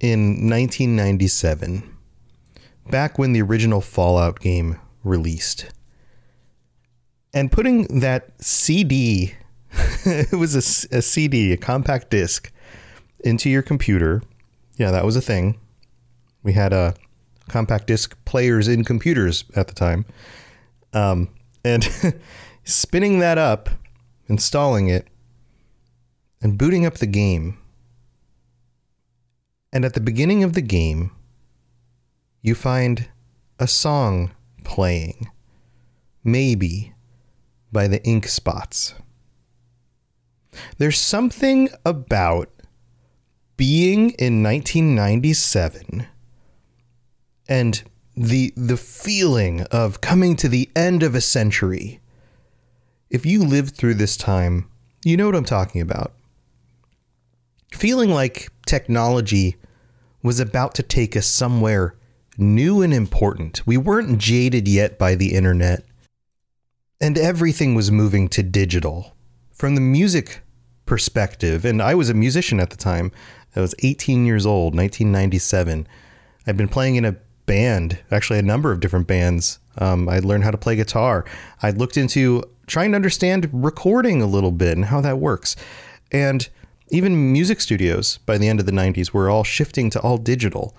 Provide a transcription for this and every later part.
in 1997, back when the original Fallout game released, and putting that CD, it was a, a CD, a compact disc, into your computer. Yeah, that was a thing. We had a compact disc players in computers at the time. Um, and spinning that up, installing it, and booting up the game and at the beginning of the game, you find a song playing, maybe by the Ink Spots. There's something about being in 1997 and the the feeling of coming to the end of a century. If you lived through this time, you know what I'm talking about. Feeling like technology was about to take us somewhere new and important. We weren't jaded yet by the internet, and everything was moving to digital. From the music perspective, and I was a musician at the time, I was 18 years old, 1997. I'd been playing in a band, actually, a number of different bands. Um, I'd learned how to play guitar. I'd looked into trying to understand recording a little bit and how that works. And even music studios by the end of the 90s were all shifting to all digital.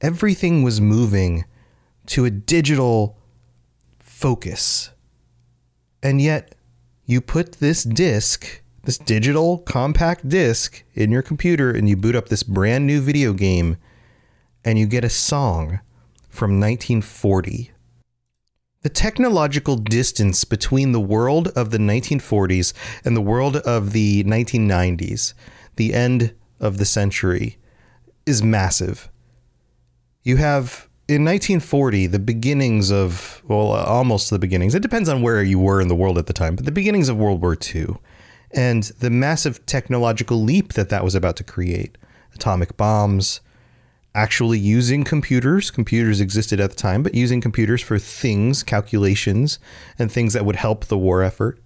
Everything was moving to a digital focus. And yet, you put this disc, this digital compact disc, in your computer and you boot up this brand new video game and you get a song from 1940 the technological distance between the world of the 1940s and the world of the 1990s, the end of the century, is massive. You have in 1940 the beginnings of well almost the beginnings it depends on where you were in the world at the time but the beginnings of world war ii and the massive technological leap that that was about to create atomic bombs actually using computers. Computers existed at the time, but using computers for things, calculations, and things that would help the war effort.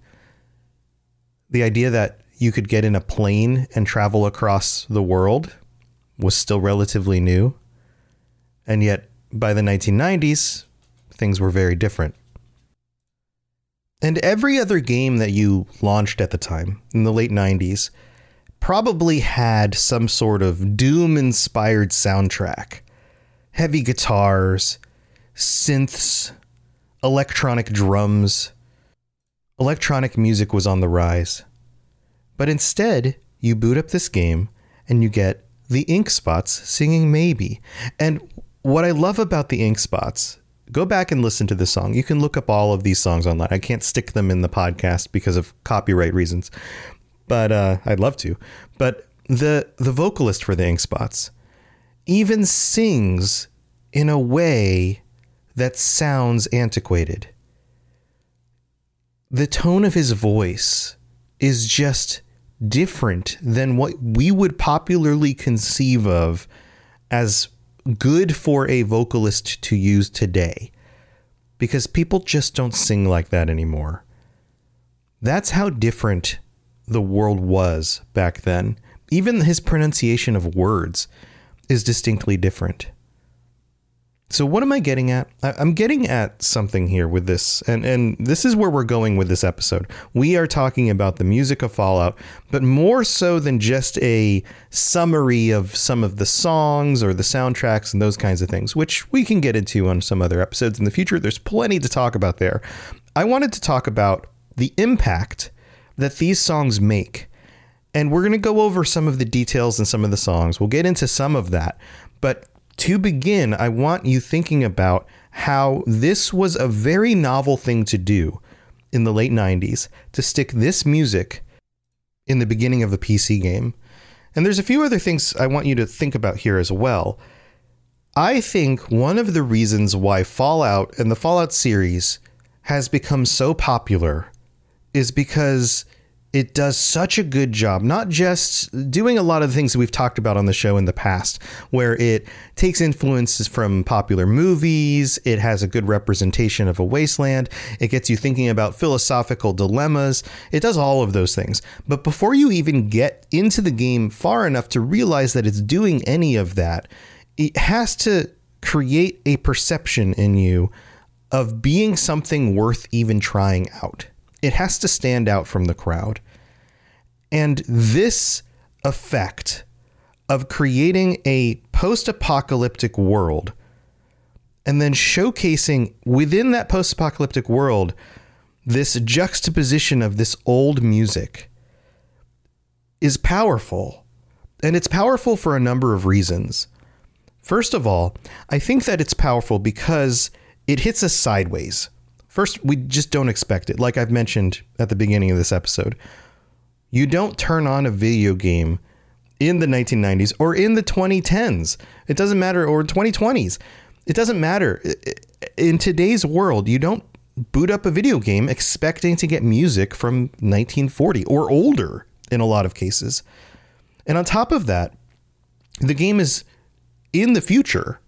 The idea that you could get in a plane and travel across the world was still relatively new. And yet, by the 1990s, things were very different. And every other game that you launched at the time, in the late 90s, probably had some sort of doom inspired soundtrack. Heavy guitars, synths, electronic drums. Electronic music was on the rise. But instead, you boot up this game and you get the Ink Spots singing Maybe. And what I love about the Ink Spots, go back and listen to the song. You can look up all of these songs online. I can't stick them in the podcast because of copyright reasons but uh, I'd love to. But the the vocalist for the Ink Spots even sings in a way that sounds antiquated. The tone of his voice is just different than what we would popularly conceive of as good for a vocalist to use today because people just don't sing like that anymore. That's how different the world was back then. Even his pronunciation of words is distinctly different. So what am I getting at? I'm getting at something here with this, and and this is where we're going with this episode. We are talking about the music of Fallout, but more so than just a summary of some of the songs or the soundtracks and those kinds of things, which we can get into on some other episodes in the future. There's plenty to talk about there. I wanted to talk about the impact that these songs make. And we're going to go over some of the details in some of the songs. We'll get into some of that. But to begin, I want you thinking about how this was a very novel thing to do in the late 90s to stick this music in the beginning of a PC game. And there's a few other things I want you to think about here as well. I think one of the reasons why Fallout and the Fallout series has become so popular is because it does such a good job, not just doing a lot of the things that we've talked about on the show in the past, where it takes influences from popular movies, it has a good representation of a wasteland, it gets you thinking about philosophical dilemmas, it does all of those things. But before you even get into the game far enough to realize that it's doing any of that, it has to create a perception in you of being something worth even trying out. It has to stand out from the crowd. And this effect of creating a post apocalyptic world and then showcasing within that post apocalyptic world this juxtaposition of this old music is powerful. And it's powerful for a number of reasons. First of all, I think that it's powerful because it hits us sideways. First, we just don't expect it, like I've mentioned at the beginning of this episode. You don't turn on a video game in the 1990s or in the 2010s. It doesn't matter, or 2020s. It doesn't matter. In today's world, you don't boot up a video game expecting to get music from 1940 or older in a lot of cases. And on top of that, the game is in the future.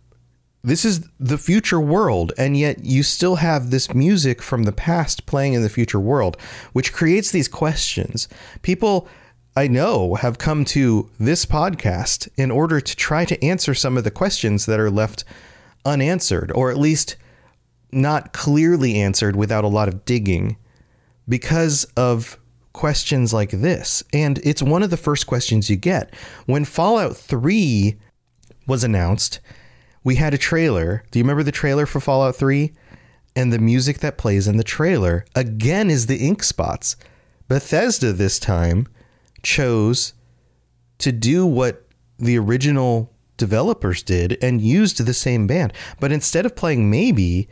This is the future world, and yet you still have this music from the past playing in the future world, which creates these questions. People I know have come to this podcast in order to try to answer some of the questions that are left unanswered, or at least not clearly answered without a lot of digging because of questions like this. And it's one of the first questions you get. When Fallout 3 was announced, we had a trailer. Do you remember the trailer for Fallout 3? And the music that plays in the trailer again is the ink spots. Bethesda this time chose to do what the original developers did and used the same band. But instead of playing Maybe,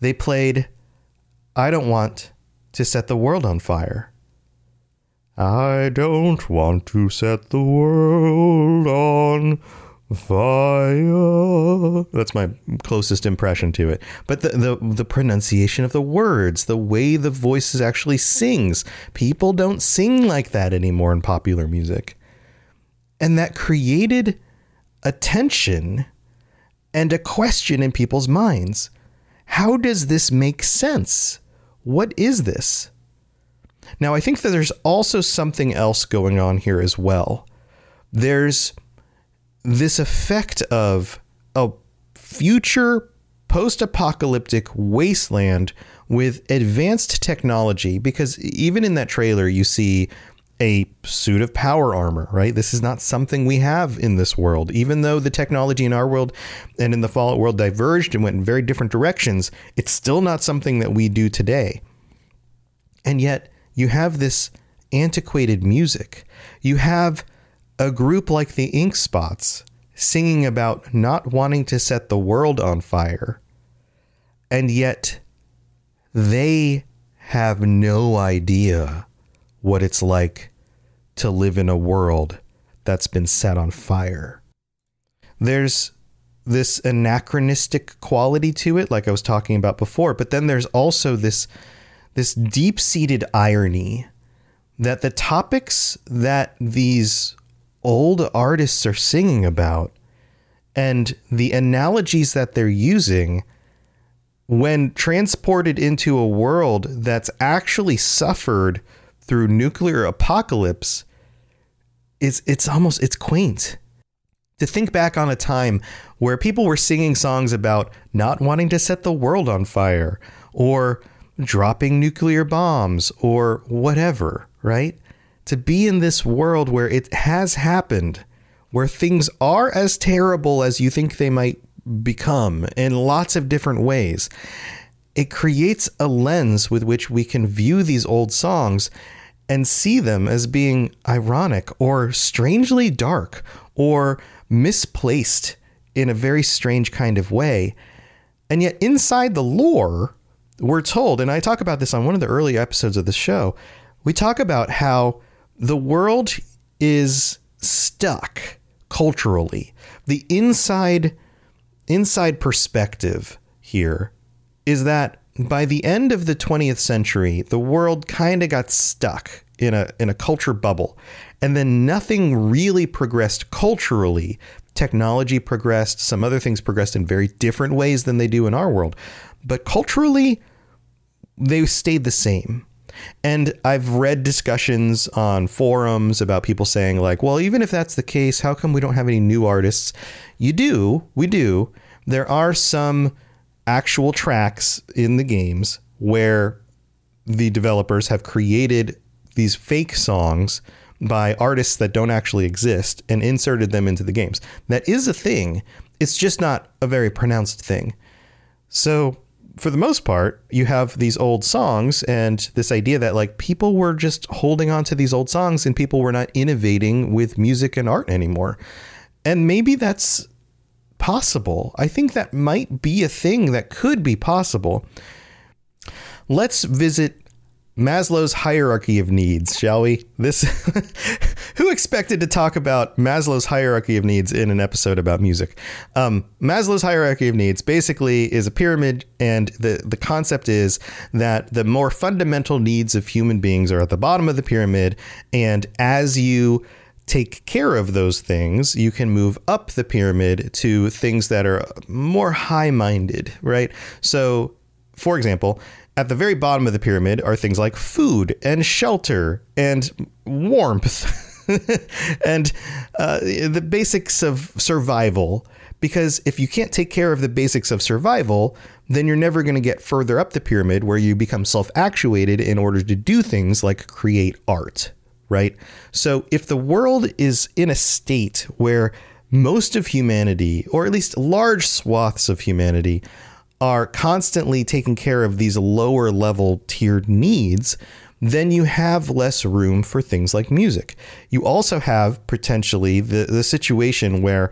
they played I Don't Want to Set the World on Fire. I don't want to set the world on Fire. That's my closest impression to it. But the, the the pronunciation of the words, the way the voices actually sings, people don't sing like that anymore in popular music. And that created a tension and a question in people's minds. How does this make sense? What is this? Now, I think that there's also something else going on here as well. There's this effect of a future post apocalyptic wasteland with advanced technology, because even in that trailer, you see a suit of power armor, right? This is not something we have in this world. Even though the technology in our world and in the Fallout world diverged and went in very different directions, it's still not something that we do today. And yet, you have this antiquated music. You have a group like the Ink Spots singing about not wanting to set the world on fire, and yet they have no idea what it's like to live in a world that's been set on fire. There's this anachronistic quality to it like I was talking about before, but then there's also this this deep-seated irony that the topics that these old artists are singing about and the analogies that they're using when transported into a world that's actually suffered through nuclear apocalypse is it's almost it's quaint to think back on a time where people were singing songs about not wanting to set the world on fire or dropping nuclear bombs or whatever, right? To be in this world where it has happened, where things are as terrible as you think they might become in lots of different ways. It creates a lens with which we can view these old songs and see them as being ironic or strangely dark or misplaced in a very strange kind of way. And yet, inside the lore, we're told, and I talk about this on one of the early episodes of the show, we talk about how the world is stuck culturally. The inside inside perspective here is that by the end of the 20th century, the world kind of got stuck in a in a culture bubble. And then nothing really progressed culturally. Technology progressed, some other things progressed in very different ways than they do in our world. But culturally, they stayed the same. And I've read discussions on forums about people saying, like, well, even if that's the case, how come we don't have any new artists? You do, we do. There are some actual tracks in the games where the developers have created these fake songs by artists that don't actually exist and inserted them into the games. That is a thing. It's just not a very pronounced thing. So, for the most part, you have these old songs and this idea that like people were just holding on to these old songs and people were not innovating with music and art anymore. And maybe that's possible. I think that might be a thing that could be possible. Let's visit Maslow's hierarchy of needs, shall we? This who expected to talk about Maslow's hierarchy of needs in an episode about music? Um, Maslow's hierarchy of needs basically is a pyramid, and the the concept is that the more fundamental needs of human beings are at the bottom of the pyramid, and as you take care of those things, you can move up the pyramid to things that are more high minded, right? So, for example, at the very bottom of the pyramid are things like food and shelter and warmth and uh, the basics of survival. Because if you can't take care of the basics of survival, then you're never going to get further up the pyramid where you become self actuated in order to do things like create art right? So if the world is in a state where most of humanity, or at least large swaths of humanity, are constantly taking care of these lower level tiered needs, then you have less room for things like music. You also have potentially the, the situation where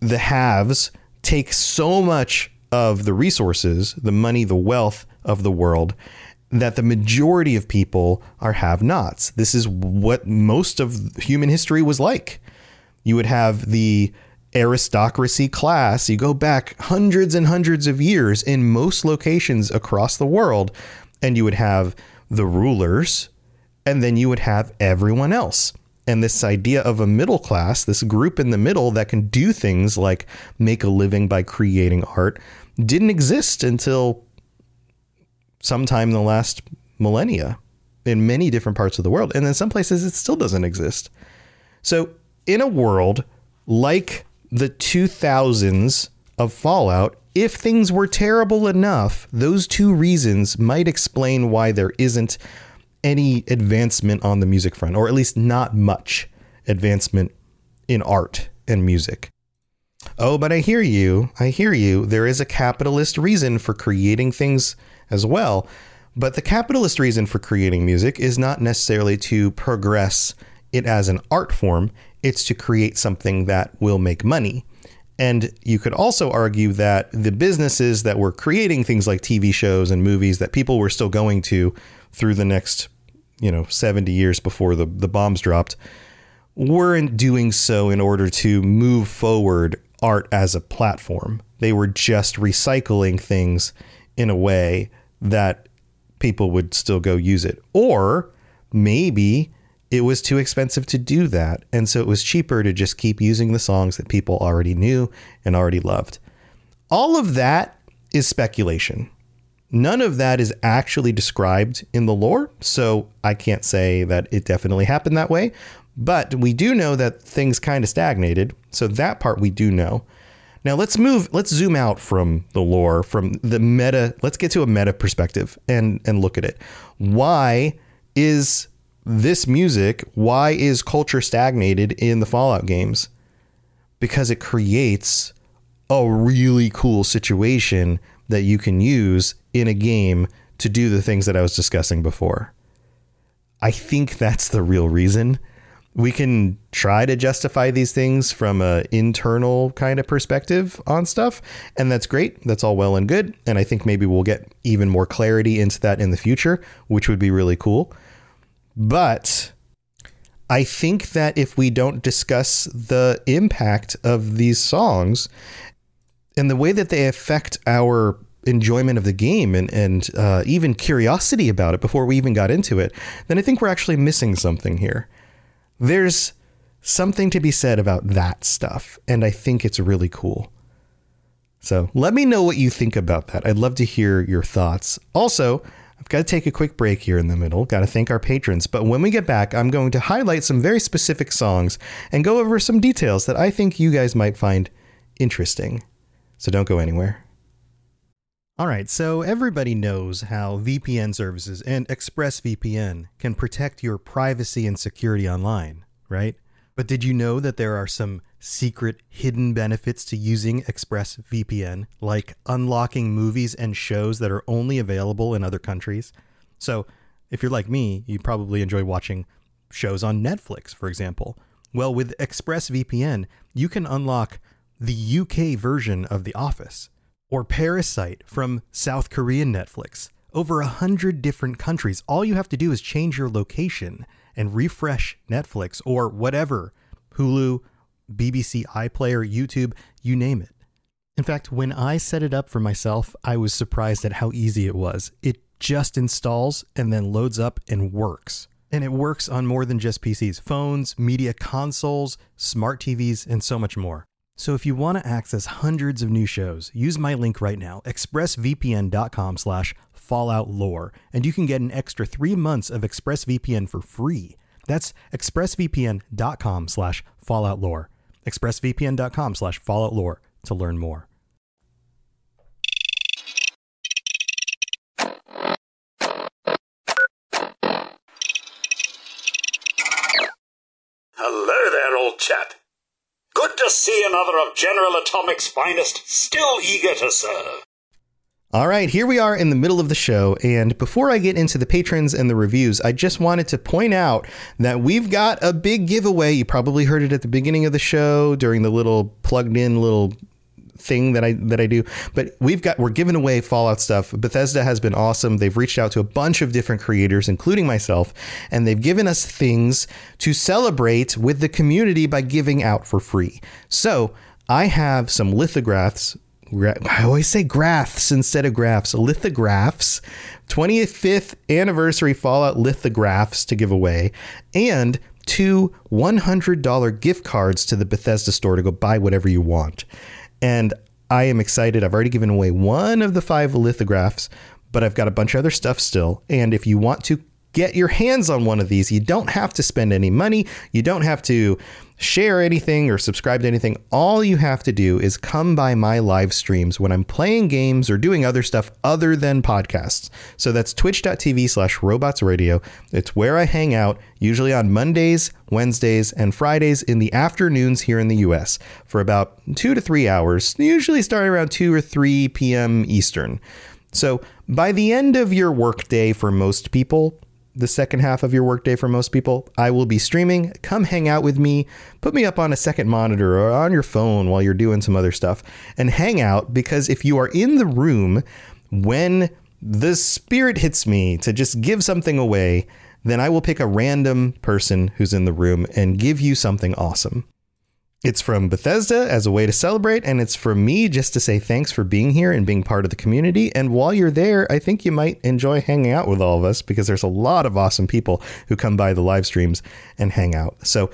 the haves take so much of the resources, the money, the wealth of the world, that the majority of people are have nots. This is what most of human history was like. You would have the aristocracy class. You go back hundreds and hundreds of years in most locations across the world, and you would have the rulers, and then you would have everyone else. And this idea of a middle class, this group in the middle that can do things like make a living by creating art, didn't exist until sometime in the last millennia in many different parts of the world. And in some places, it still doesn't exist. So, in a world like the 2000s of Fallout, if things were terrible enough, those two reasons might explain why there isn't any advancement on the music front, or at least not much advancement in art and music. Oh, but I hear you. I hear you. There is a capitalist reason for creating things as well. But the capitalist reason for creating music is not necessarily to progress it as an art form, it's to create something that will make money. And you could also argue that the businesses that were creating things like TV shows and movies that people were still going to through the next, you know, 70 years before the, the bombs dropped weren't doing so in order to move forward art as a platform. They were just recycling things in a way that people would still go use it. Or maybe it was too expensive to do that. And so it was cheaper to just keep using the songs that people already knew and already loved. All of that is speculation. None of that is actually described in the lore, so I can't say that it definitely happened that way. But we do know that things kind of stagnated, so that part we do know. Now let's move, let's zoom out from the lore, from the meta. Let's get to a meta perspective and and look at it. Why is this music? Why is culture stagnated in the Fallout games? Because it creates a really cool situation that you can use in a game to do the things that I was discussing before. I think that's the real reason we can try to justify these things from a internal kind of perspective on stuff and that's great that's all well and good and i think maybe we'll get even more clarity into that in the future which would be really cool but i think that if we don't discuss the impact of these songs and the way that they affect our enjoyment of the game and, and uh, even curiosity about it before we even got into it, then I think we're actually missing something here. There's something to be said about that stuff, and I think it's really cool. So let me know what you think about that. I'd love to hear your thoughts. Also, I've got to take a quick break here in the middle. Got to thank our patrons. But when we get back, I'm going to highlight some very specific songs and go over some details that I think you guys might find interesting. So don't go anywhere. All right, so everybody knows how VPN services and ExpressVPN can protect your privacy and security online, right? But did you know that there are some secret hidden benefits to using ExpressVPN, like unlocking movies and shows that are only available in other countries? So, if you're like me, you probably enjoy watching shows on Netflix, for example. Well, with ExpressVPN, you can unlock the UK version of The Office or Parasite from South Korean Netflix. Over a hundred different countries. All you have to do is change your location and refresh Netflix or whatever Hulu, BBC iPlayer, YouTube, you name it. In fact, when I set it up for myself, I was surprised at how easy it was. It just installs and then loads up and works. And it works on more than just PCs, phones, media consoles, smart TVs, and so much more. So if you want to access hundreds of new shows, use my link right now, expressvpn.com slash Fallout lore, and you can get an extra three months of ExpressVPN for free. That's expressvpn.com slash Fallout lore. expressvpn.com slash Fallout lore to learn more. Hello there, old chap. Good to see another of General Atomic's finest, still eager to serve. All right, here we are in the middle of the show. And before I get into the patrons and the reviews, I just wanted to point out that we've got a big giveaway. You probably heard it at the beginning of the show during the little plugged in little thing that I that I do. But we've got we're giving away Fallout stuff. Bethesda has been awesome. They've reached out to a bunch of different creators, including myself, and they've given us things to celebrate with the community by giving out for free. So I have some lithographs I always say graphs instead of graphs. Lithographs, 25th anniversary Fallout lithographs to give away, and two $100 gift cards to the Bethesda store to go buy whatever you want. And I am excited. I've already given away one of the five lithographs, but I've got a bunch of other stuff still. And if you want to get your hands on one of these. You don't have to spend any money. You don't have to share anything or subscribe to anything. All you have to do is come by my live streams when I'm playing games or doing other stuff other than podcasts. So that's twitch.tv slash robotsradio. It's where I hang out, usually on Mondays, Wednesdays, and Fridays in the afternoons here in the US for about two to three hours, usually starting around 2 or 3 p.m. Eastern. So by the end of your workday for most people, the second half of your workday for most people, I will be streaming. Come hang out with me. Put me up on a second monitor or on your phone while you're doing some other stuff and hang out because if you are in the room when the spirit hits me to just give something away, then I will pick a random person who's in the room and give you something awesome. It's from Bethesda as a way to celebrate, and it's from me just to say thanks for being here and being part of the community. And while you're there, I think you might enjoy hanging out with all of us because there's a lot of awesome people who come by the live streams and hang out. So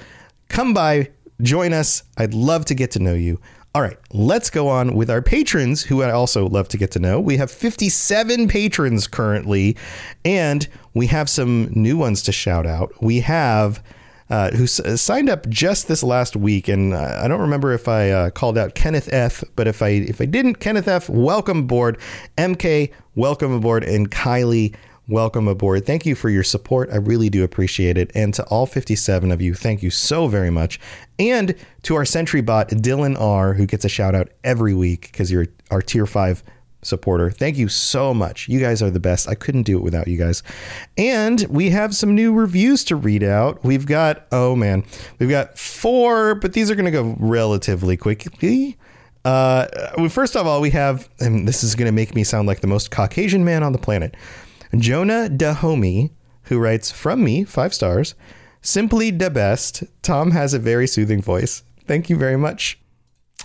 come by, join us. I'd love to get to know you. All right, let's go on with our patrons, who I also love to get to know. We have 57 patrons currently, and we have some new ones to shout out. We have uh, who s- uh, signed up just this last week, and uh, I don't remember if I uh, called out Kenneth F. But if I if I didn't, Kenneth F. Welcome aboard, MK. Welcome aboard, and Kylie. Welcome aboard. Thank you for your support. I really do appreciate it. And to all 57 of you, thank you so very much. And to our Sentry bot, Dylan R., who gets a shout out every week because you're our tier five supporter. Thank you so much. You guys are the best. I couldn't do it without you guys. And we have some new reviews to read out. We've got, oh man, we've got four, but these are going to go relatively quickly. Uh, first of all, we have, and this is going to make me sound like the most Caucasian man on the planet, Jonah Dahomey, who writes, From me, five stars, simply the best. Tom has a very soothing voice. Thank you very much.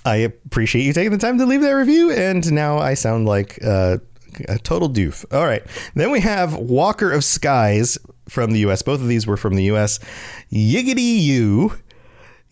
I appreciate you taking the time to leave that review, and now I sound like uh, a total doof. All right. Then we have Walker of Skies from the US. Both of these were from the US. Yiggity you.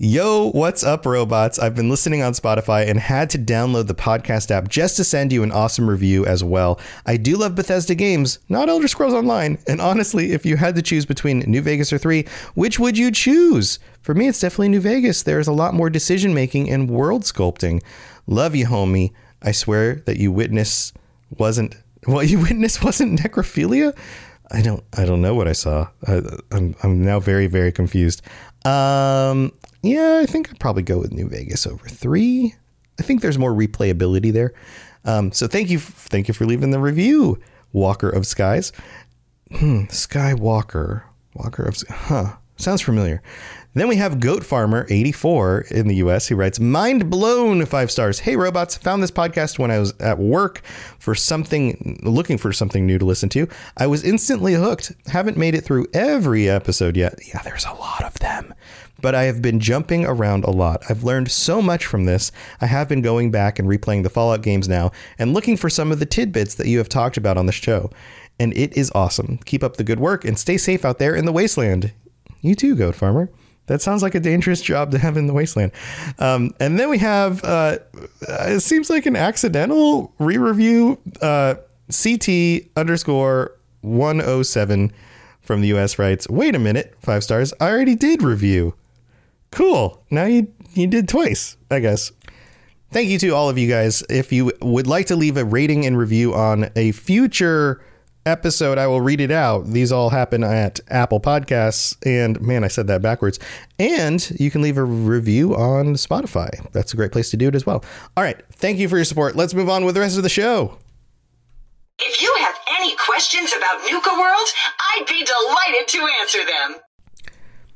Yo, what's up, robots? I've been listening on Spotify and had to download the podcast app just to send you an awesome review as well. I do love Bethesda games, not Elder Scrolls Online. And honestly, if you had to choose between New Vegas or 3, which would you choose? For me, it's definitely New Vegas. There's a lot more decision making and world sculpting. Love you, homie. I swear that you witness wasn't well, you witness wasn't necrophilia. I don't I don't know what I saw. I, I'm I'm now very very confused. Um, yeah, I think I'd probably go with New Vegas over three. I think there's more replayability there. Um, so thank you thank you for leaving the review, Walker of Skies. Hmm, Skywalker, Walker of huh sounds familiar. Then we have Goat Farmer 84 in the US. He writes, Mind blown, five stars. Hey, robots, found this podcast when I was at work for something, looking for something new to listen to. I was instantly hooked. Haven't made it through every episode yet. Yeah, there's a lot of them. But I have been jumping around a lot. I've learned so much from this. I have been going back and replaying the Fallout games now and looking for some of the tidbits that you have talked about on the show. And it is awesome. Keep up the good work and stay safe out there in the wasteland. You too, Goat Farmer. That sounds like a dangerous job to have in the wasteland. Um, and then we have, uh, it seems like an accidental re review, uh, CT underscore 107 from the US writes, wait a minute, five stars. I already did review. Cool. Now you, you did twice, I guess. Thank you to all of you guys. If you would like to leave a rating and review on a future episode, I will read it out. These all happen at Apple Podcasts. And man, I said that backwards. And you can leave a review on Spotify. That's a great place to do it as well. All right. Thank you for your support. Let's move on with the rest of the show. If you have any questions about Nuka World, I'd be delighted to answer them.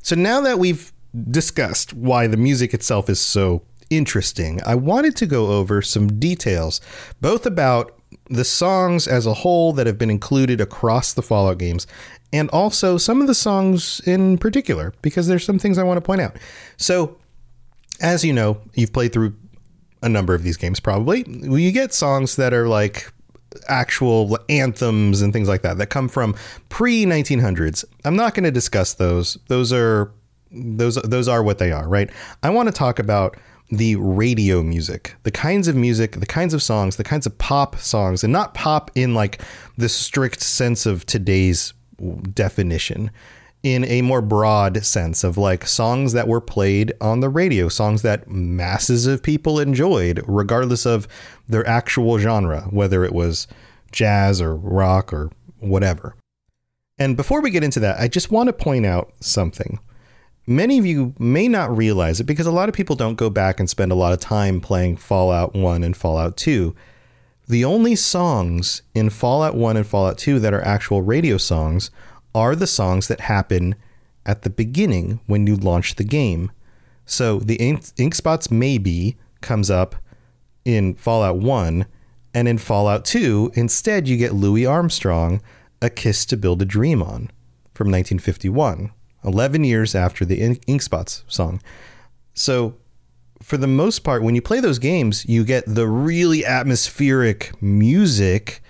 So now that we've discussed why the music itself is so interesting, I wanted to go over some details, both about the songs as a whole that have been included across the Fallout games, and also some of the songs in particular, because there's some things I want to point out. So, as you know, you've played through a number of these games probably. You get songs that are like actual anthems and things like that that come from pre 1900s. I'm not going to discuss those. Those are those those are what they are, right? I want to talk about the radio music, the kinds of music, the kinds of songs, the kinds of pop songs, and not pop in like the strict sense of today's definition, in a more broad sense of like songs that were played on the radio, songs that masses of people enjoyed, regardless of their actual genre, whether it was jazz or rock or whatever. And before we get into that, I just want to point out something many of you may not realize it because a lot of people don't go back and spend a lot of time playing Fallout 1 and Fallout 2. The only songs in Fallout 1 and Fallout 2 that are actual radio songs are the songs that happen at the beginning when you launch the game. So the Ink, Ink Spots Maybe comes up in Fallout 1, and in Fallout 2, instead you get Louis Armstrong, A Kiss to Build a Dream on from 1951. 11 years after the Ink Spots song. So, for the most part, when you play those games, you get the really atmospheric music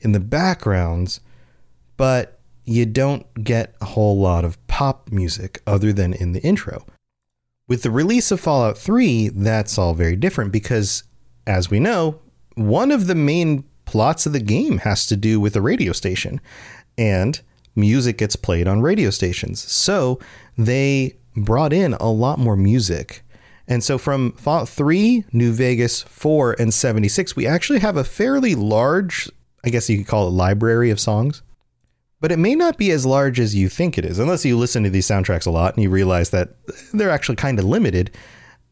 in the backgrounds, but you don't get a whole lot of pop music other than in the intro. With the release of Fallout 3, that's all very different because, as we know, one of the main plots of the game has to do with a radio station. And music gets played on radio stations. So they brought in a lot more music. And so from Fallout 3, New Vegas 4, and 76, we actually have a fairly large, I guess you could call it library of songs. But it may not be as large as you think it is, unless you listen to these soundtracks a lot and you realize that they're actually kind of limited.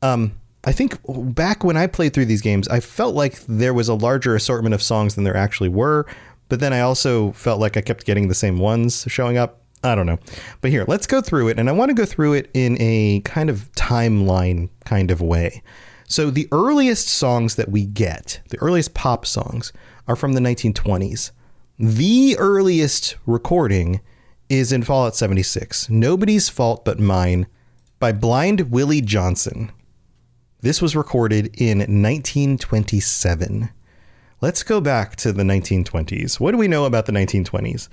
Um, I think back when I played through these games, I felt like there was a larger assortment of songs than there actually were, but then I also felt like I kept getting the same ones showing up. I don't know. But here, let's go through it. And I want to go through it in a kind of timeline kind of way. So the earliest songs that we get, the earliest pop songs, are from the 1920s. The earliest recording is in Fallout 76, Nobody's Fault But Mine by Blind Willie Johnson. This was recorded in 1927. Let's go back to the 1920s. What do we know about the 1920s?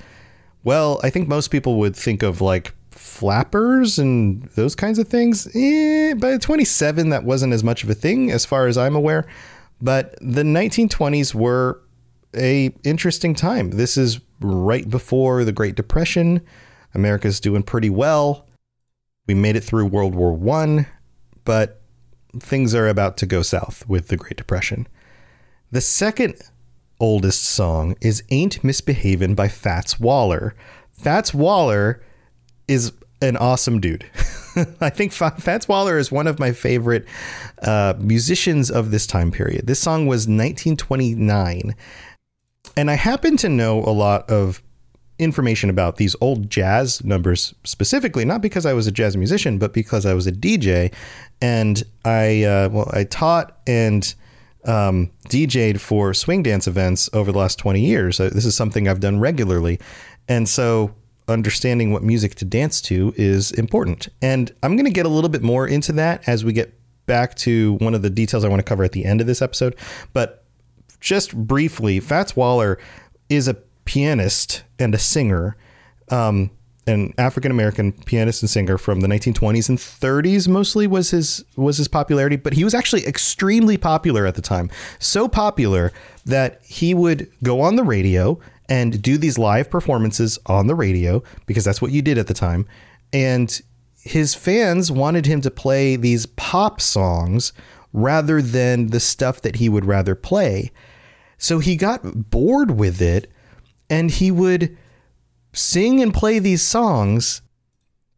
Well, I think most people would think of like flappers and those kinds of things. Eh, by 27, that wasn't as much of a thing as far as I'm aware. But the 1920s were a interesting time. This is right before the Great Depression. America's doing pretty well. We made it through World War One, but things are about to go south with the Great Depression. The second oldest song is Ain't Misbehavin' by Fats Waller. Fats Waller is an awesome dude. I think Fats Waller is one of my favorite uh, musicians of this time period. This song was 1929. And I happen to know a lot of information about these old jazz numbers specifically, not because I was a jazz musician, but because I was a DJ. And I, uh, well, I taught and um, DJ'd for swing dance events over the last 20 years. This is something I've done regularly. And so understanding what music to dance to is important. And I'm going to get a little bit more into that as we get back to one of the details I want to cover at the end of this episode. But just briefly, Fats Waller is a pianist and a singer, um, an African American pianist and singer from the 1920s and 30s. Mostly was his was his popularity, but he was actually extremely popular at the time. So popular that he would go on the radio and do these live performances on the radio because that's what you did at the time. And his fans wanted him to play these pop songs rather than the stuff that he would rather play. So he got bored with it and he would sing and play these songs,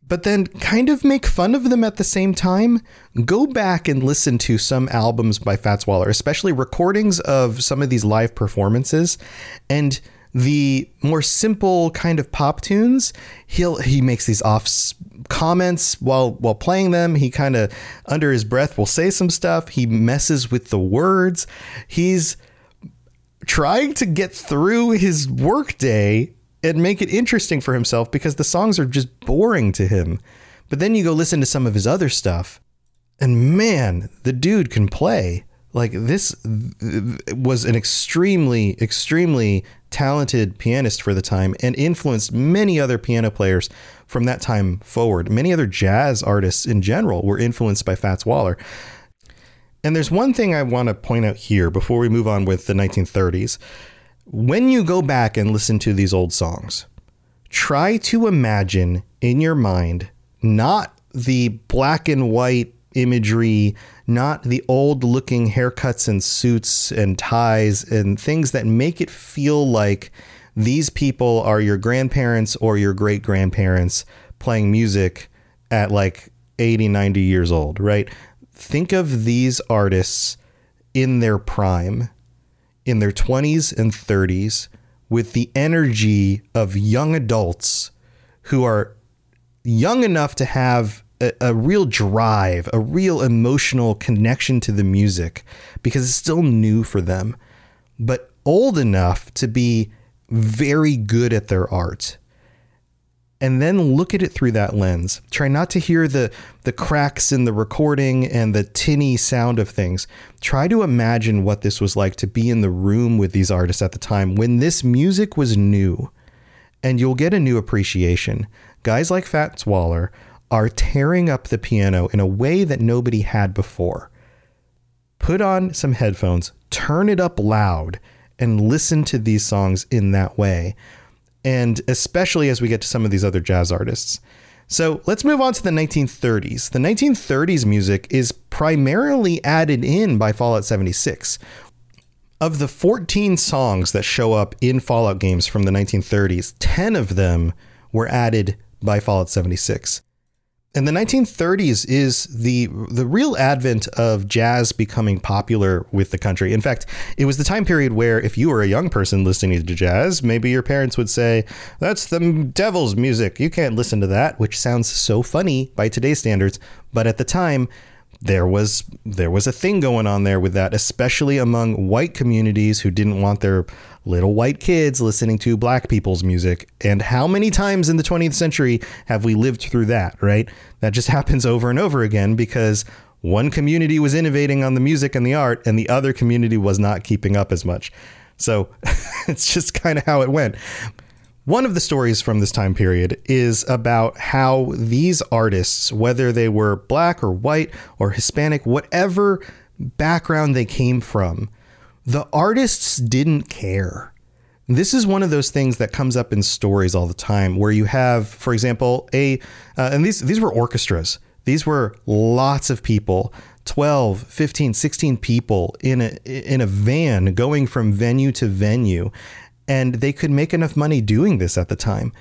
but then kind of make fun of them at the same time. Go back and listen to some albums by Fats Waller, especially recordings of some of these live performances. And the more simple kind of pop tunes, he'll he makes these off comments while while playing them. He kind of under his breath will say some stuff. He messes with the words. He's trying to get through his workday and make it interesting for himself because the songs are just boring to him. But then you go listen to some of his other stuff, and man, the dude can play. Like this was an extremely, extremely talented pianist for the time and influenced many other piano players from that time forward. Many other jazz artists in general were influenced by Fats Waller. And there's one thing I want to point out here before we move on with the 1930s. When you go back and listen to these old songs, try to imagine in your mind not the black and white imagery, not the old looking haircuts and suits and ties and things that make it feel like these people are your grandparents or your great grandparents playing music at like 80, 90 years old, right? Think of these artists in their prime, in their 20s and 30s, with the energy of young adults who are young enough to have a, a, real drive, a real emotional connection to the music because it's still new for them, but old enough to be very good at their art. And then look at it through that lens. Try not to hear the the cracks in the recording and the tinny sound of things. Try to imagine what this was like to be in the room with these artists at the time when this music was new. And you'll get a new appreciation. Guys like Fats Waller are tearing up the piano in a way that nobody had before. Put on some headphones, turn it up loud, and listen to these songs in that way. And especially as we get to some of these other jazz artists. So let's move on to the 1930s. The 1930s music is primarily added in by Fallout 76. Of the 14 songs that show up in Fallout games from the 1930s, 10 of them were added by Fallout 76 and the 1930s is the the real advent of jazz becoming popular with the country. In fact, it was the time period where if you were a young person listening to jazz, maybe your parents would say, "That's the devil's music. You can't listen to that," which sounds so funny by today's standards, but at the time there was there was a thing going on there with that, especially among white communities who didn't want their little white kids listening to black people's music. And how many times in the 20th century have we lived through that, right? That just happens over and over again because one community was innovating on the music and the art, and the other community was not keeping up as much. So it's just kind of how it went. One of the stories from this time period is about how these artists, whether they were black or white or Hispanic, whatever background they came from, the artists didn't care. This is one of those things that comes up in stories all the time where you have, for example, a, uh, and these, these were orchestras. These were lots of people 12, 15, 16 people in a in a van going from venue to venue and they could make enough money doing this at the time.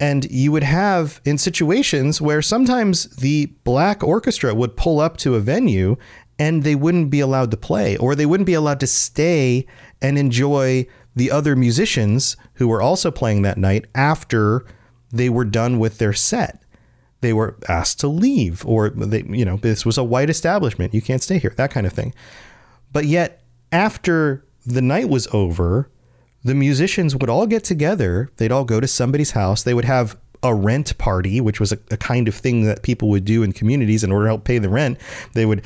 And you would have in situations where sometimes the black orchestra would pull up to a venue and they wouldn't be allowed to play or they wouldn't be allowed to stay and enjoy the other musicians who were also playing that night after they were done with their set they were asked to leave or they you know this was a white establishment you can't stay here that kind of thing but yet after the night was over the musicians would all get together they'd all go to somebody's house they would have a rent party which was a, a kind of thing that people would do in communities in order to help pay the rent they would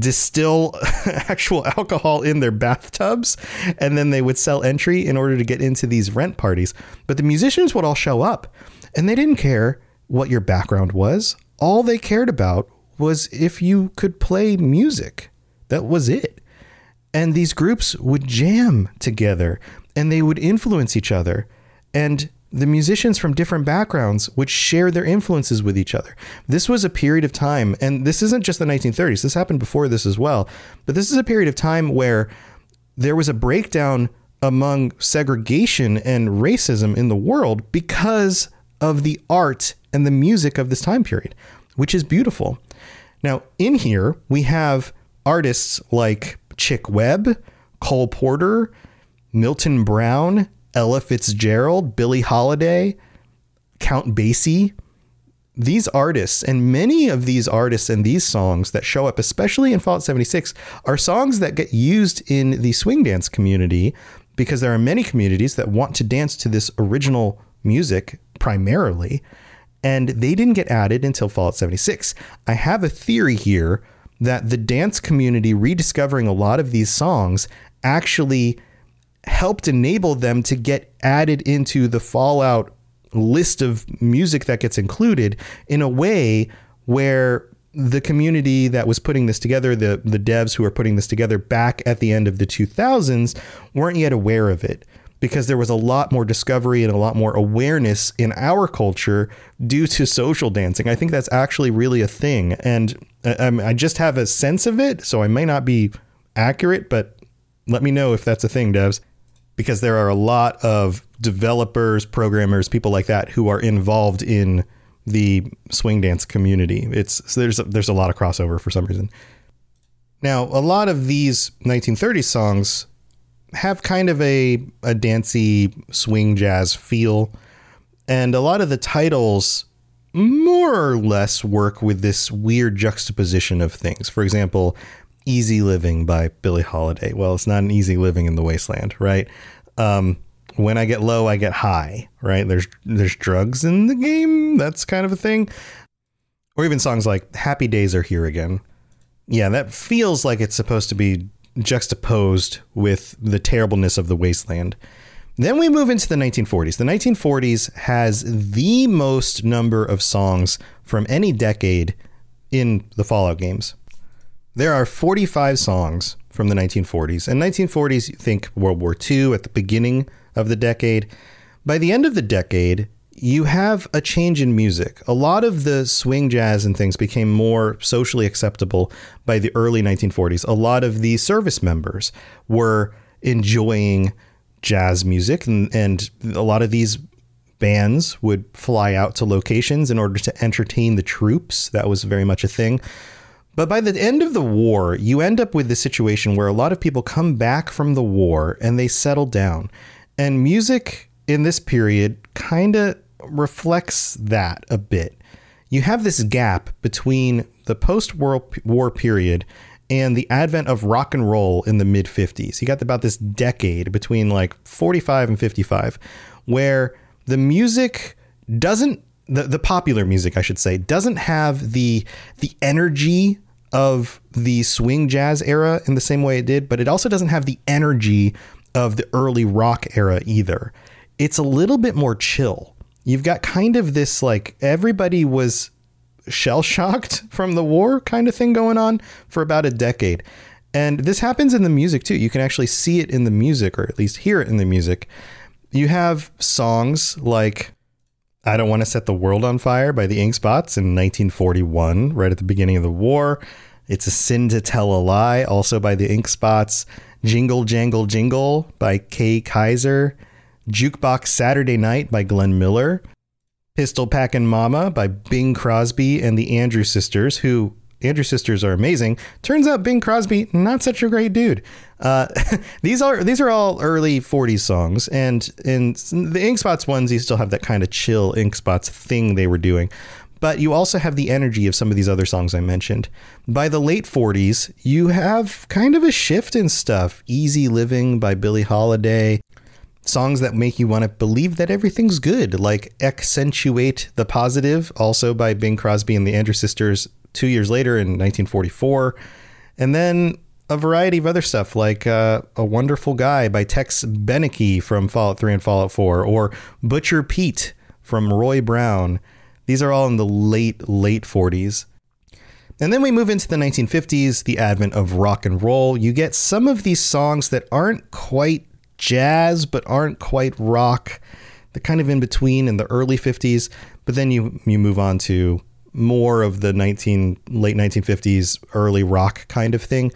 distill actual alcohol in their bathtubs and then they would sell entry in order to get into these rent parties but the musicians would all show up and they didn't care what your background was. All they cared about was if you could play music. That was it. And these groups would jam together and they would influence each other. And the musicians from different backgrounds would share their influences with each other. This was a period of time, and this isn't just the 1930s, this happened before this as well, but this is a period of time where there was a breakdown among segregation and racism in the world because of the art and the music of this time period, which is beautiful. Now, in here, we have artists like Chick Webb, Cole Porter, Milton Brown, Ella Fitzgerald, Billie Holiday, Count Basie. These artists and many of these artists and these songs that show up, especially in Fallout 76, are songs that get used in the swing dance community because there are many communities that want to dance to this original music primarily and they didn't get added until Fallout 76. I have a theory here that the dance community rediscovering a lot of these songs actually helped enable them to get added into the Fallout list of music that gets included in a way where the community that was putting this together, the the devs who were putting this together back at the end of the 2000s, weren't yet aware of it because there was a lot more discovery and a lot more awareness in our culture due to social dancing. I think that's actually really a thing. And I, uh, um, I just have a sense of it, so I may not be accurate, but let me know if that's a thing, devs, because there are a lot of developers, programmers, people like that who are involved in the swing dance community. It's so there's a, there's a lot of crossover for some reason. Now, a lot of these 1930s songs have kind of a, a dancey swing jazz feel. And a lot of the titles more or less work with this weird juxtaposition of things. For example, Easy Living by Billie Holiday. Well, it's not an easy living in the wasteland, right? Um, when I get low, I get high, right? There's there's drugs in the game. That's kind of a thing. Or even songs like Happy Days Are Here Again. Yeah, that feels like it's supposed to be juxtaposed with the terribleness of the wasteland. Then we move into the 1940s. The 1940s has the most number of songs from any decade in the Fallout games. There are 45 songs from the 1940s. And 1940s, you think World War II at the beginning of the decade. By the end of the decade, you have a change in music. A lot of the swing jazz and things became more socially acceptable by the early 1940s. A lot of the service members were enjoying jazz music, and, and a lot of these bands would fly out to locations in order to entertain the troops. That was very much a thing. But by the end of the war, you end up with the situation where a lot of people come back from the war and they settle down. And music in this period kind of reflects that a bit. You have this gap between the post war period and the advent of rock and roll in the mid 50s. You got about this decade between like 45 and 55 where the music doesn't the, the popular music I should say doesn't have the the energy of the swing jazz era in the same way it did, but it also doesn't have the energy of the early rock era either. It's a little bit more chill. You've got kind of this like everybody was shell shocked from the war kind of thing going on for about a decade. And this happens in the music too. You can actually see it in the music, or at least hear it in the music. You have songs like I Don't Want to Set the World on Fire by the Ink Spots in 1941, right at the beginning of the war. It's a Sin to Tell a Lie, also by the Ink Spots. Jingle Jangle Jingle by Kay Kyser. Jukebox Saturday Night by Glenn Miller. Pistol Packin' Mama by Bing Crosby and the Andrews Sisters, who Andrews Sisters are amazing. Turns out Bing Crosby not such a great dude. Uh, these are these are all early '40s songs, and in the Ink Spots ones, you still have that kind of chill Ink Spots thing they were doing. But you also have the energy of some of these other songs I mentioned. By the late 40s, you have kind of a shift in stuff. Easy Living by Billie Holiday, songs that make you want to believe that everything's good, like Accentuate the Positive, also by Bing Crosby and the Andrews Sisters two years later in 1944. And then a variety of other stuff like uh, A Wonderful Guy by Tex Beneke from Fallout 3 and Fallout 4, or Butcher Pete from Roy Brown. These are all in the late, late 40s. And then we move into the 1950s, the advent of rock and roll. You get some of these songs that aren't quite jazz, but aren't quite rock. They're kind of in between in the early 50s. But then you, you move on to more of the 19 late 1950s early rock kind of thing.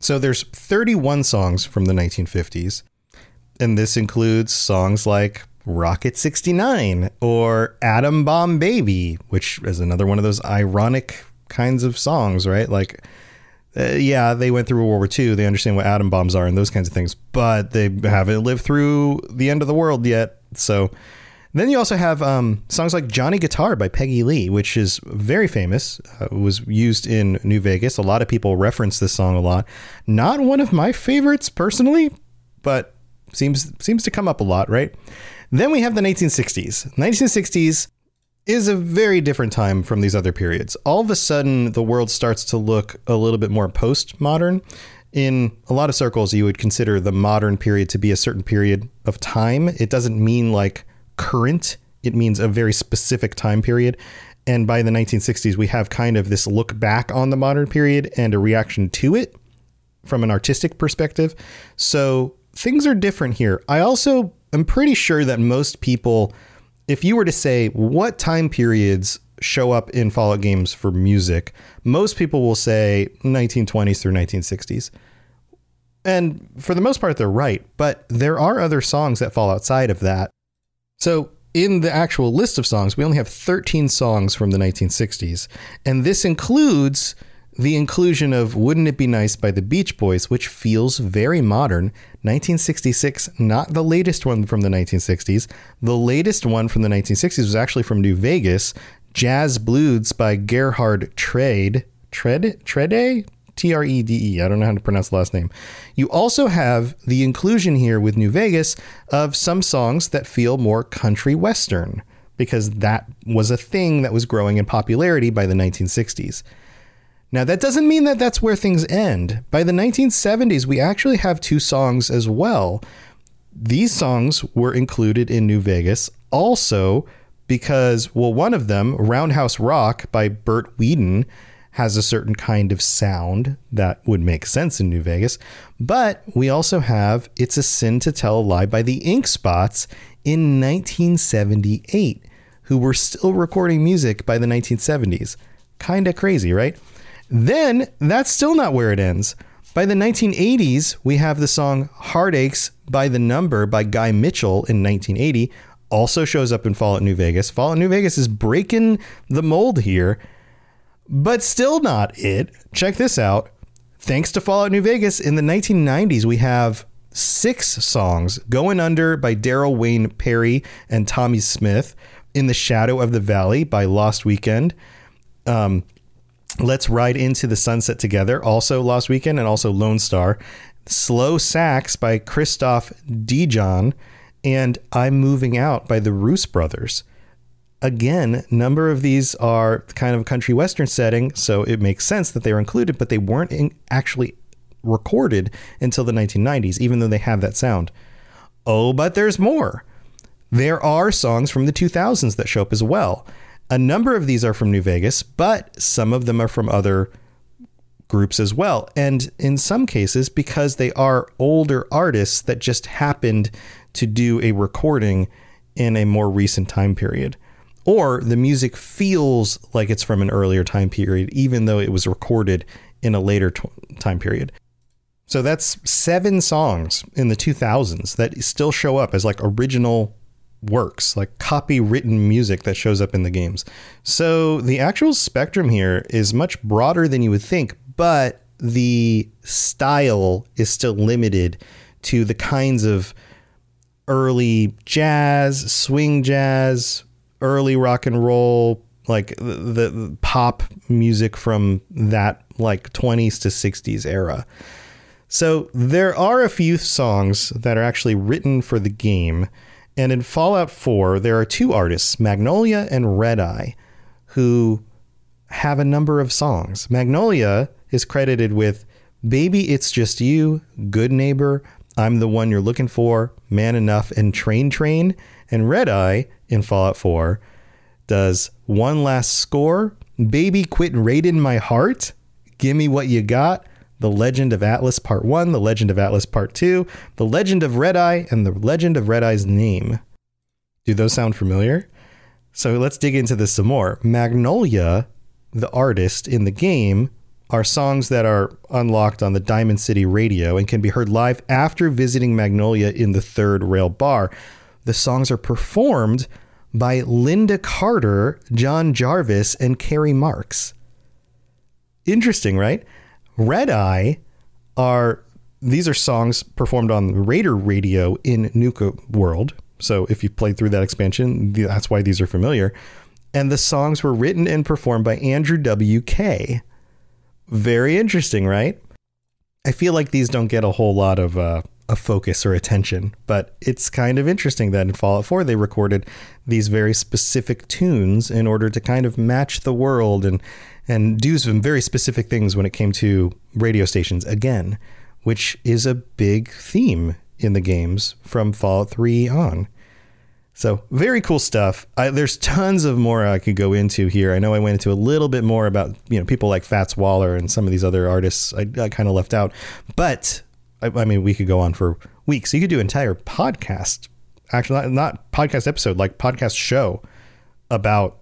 So there's 31 songs from the 1950s. And this includes songs like Rocket 69 or Atom Bomb Baby, which is another one of those ironic kinds of songs, right? Like, uh, yeah, they went through World War II. They understand what atom bombs are and those kinds of things, but they haven't lived through the end of the world yet. So then you also have um, songs like Johnny Guitar by Peggy Lee, which is very famous. Uh, was used in New Vegas. A lot of people reference this song a lot. Not one of my favorites personally, but seems seems to come up a lot, right? Then we have the 1960s. 1960s is a very different time from these other periods. All of a sudden, the world starts to look a little bit more postmodern. In a lot of circles, you would consider the modern period to be a certain period of time. It doesn't mean like current, it means a very specific time period. And by the 1960s, we have kind of this look back on the modern period and a reaction to it from an artistic perspective. So things are different here. I also I'm pretty sure that most people, if you were to say what time periods show up in Fallout games for music, most people will say 1920s through 1960s. And for the most part, they're right, but there are other songs that fall outside of that. So, in the actual list of songs, we only have 13 songs from the 1960s, and this includes the inclusion of Wouldn't It Be Nice by the Beach Boys, which feels very modern. 1966, not the latest one from the 1960s. The latest one from the 1960s was actually from New Vegas, Jazz Blues by Gerhard Trade. Tread? Trede? T R E D E. I don't know how to pronounce the last name. You also have the inclusion here with New Vegas of some songs that feel more country western because that was a thing that was growing in popularity by the 1960s. Now, that doesn't mean that that's where things end. By the 1970s, we actually have two songs as well. These songs were included in New Vegas also because, well, one of them, Roundhouse Rock by Bert Weedon, has a certain kind of sound that would make sense in New Vegas. But we also have It's a Sin to Tell a Lie by the Ink Spots in 1978, who were still recording music by the 1970s. Kinda crazy, right? Then that's still not where it ends. By the 1980s, we have the song Heartaches by the Number by Guy Mitchell in 1980. Also shows up in Fallout New Vegas. Fallout New Vegas is breaking the mold here, but still not it. Check this out. Thanks to Fallout New Vegas, in the 1990s, we have six songs Going Under by Daryl Wayne Perry and Tommy Smith, In the Shadow of the Valley by Lost Weekend. Um, Let's Ride Into the Sunset Together, also Lost Weekend, and also Lone Star. Slow Sax by Christoph Dijon, and I'm Moving Out by the Roos Brothers. Again, number of these are kind of a country western setting, so it makes sense that they were included, but they weren't in actually recorded until the 1990s, even though they have that sound. Oh, but there's more. There are songs from the 2000s that show up as well. A number of these are from New Vegas, but some of them are from other groups as well. And in some cases, because they are older artists that just happened to do a recording in a more recent time period. Or the music feels like it's from an earlier time period, even though it was recorded in a later t- time period. So that's seven songs in the 2000s that still show up as like original works, like copywritten music that shows up in the games. So the actual spectrum here is much broader than you would think, but the style is still limited to the kinds of early jazz, swing jazz, early rock and roll, like the, the pop music from that like 20s to 60s era. So there are a few songs that are actually written for the game. And in Fallout 4, there are two artists, Magnolia and Red Eye, who have a number of songs. Magnolia is credited with Baby It's Just You, Good Neighbor, I'm the One You're Looking For, Man Enough, and Train Train. And Red Eye in Fallout 4 does One Last Score, Baby Quit Raiding My Heart, Gimme What You Got, The Legend of Atlas Part 1, The Legend of Atlas Part 2, The Legend of Red Eye, and The Legend of Red Eye's Name. Do those sound familiar? So let's dig into this some more. Magnolia, the artist in the game, are songs that are unlocked on the Diamond City radio and can be heard live after visiting Magnolia in the third rail bar. The songs are performed by Lynda Carter, John Jarvis, and Carrie Marks. Interesting, right? Red Eye are these are songs performed on Raider radio in Nuka World. So if you played through that expansion, that's why these are familiar. And the songs were written and performed by Andrew W.K. Very interesting, right? I feel like these don't get a whole lot of uh, a focus or attention, but it's kind of interesting that in Fallout 4 they recorded these very specific tunes in order to kind of match the world and and do some very specific things when it came to radio stations again, which is a big theme in the games from Fallout 3 on. So very cool stuff. I, there's tons of more I could go into here. I know I went into a little bit more about you know people like Fats Waller and some of these other artists I, I kind of left out, but I, I, mean we could go on for weeks. You could do entire podcast, actually not, not podcast episode, like podcast show about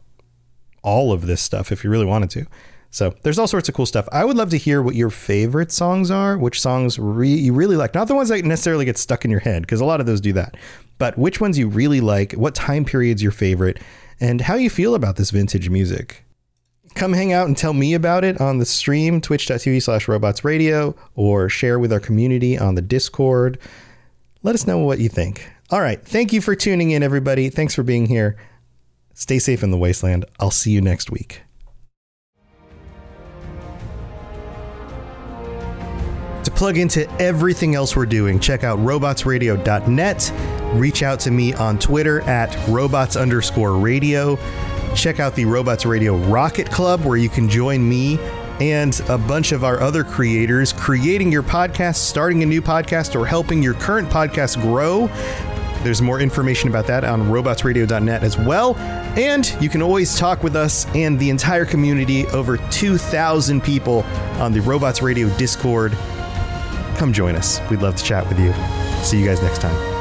all of this stuff if you really wanted to. So there's all sorts of cool stuff. I would love to hear what your favorite songs are, which songs re- you really like. Not the ones that necessarily get stuck in your head, because a lot of those do that. But which ones you really like, what time period's your favorite, and how you feel about this vintage music. Come hang out and tell me about it on the stream, twitch.tv slash robotsradio, or share with our community on the Discord. Let us know what you think. All right. Thank you for tuning in, everybody. Thanks for being here. Stay safe in the wasteland. I'll see you next week. To plug into everything else we're doing, check out robotsradio.net. Reach out to me on Twitter at robots underscore radio. Check out the Robots Radio Rocket Club, where you can join me and a bunch of our other creators creating your podcast, starting a new podcast, or helping your current podcast grow. There's more information about that on robotsradio.net as well. And you can always talk with us and the entire community, over 2,000 people on the Robots Radio Discord. Come join us. We'd love to chat with you. See you guys next time.